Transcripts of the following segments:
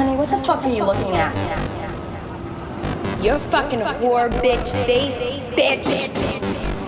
honey, what the fuck are you looking at? You're fucking whore, bitch, face, bitch.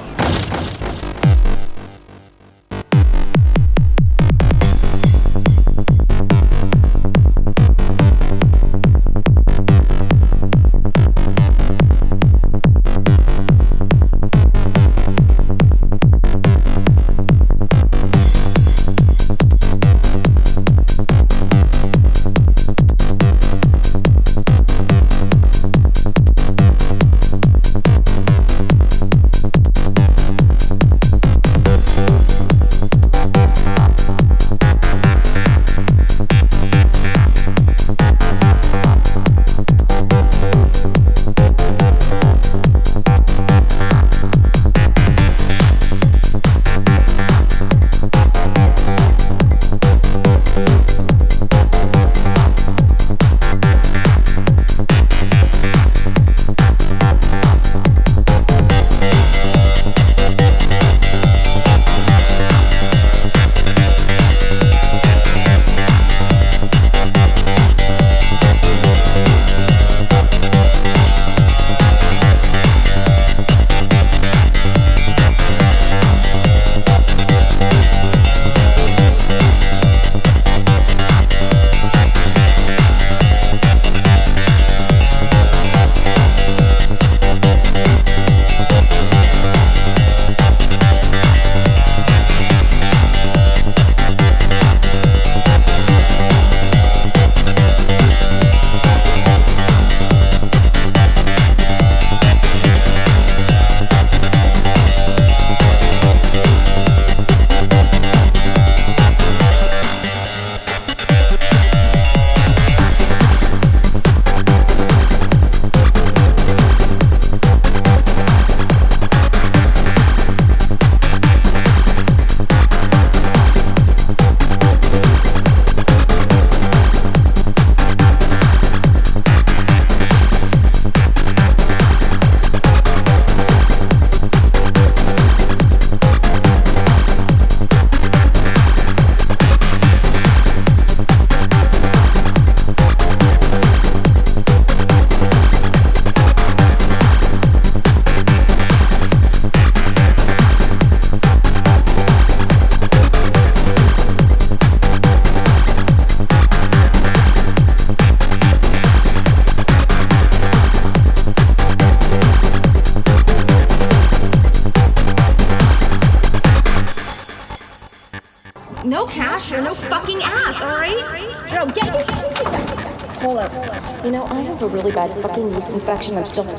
I'm still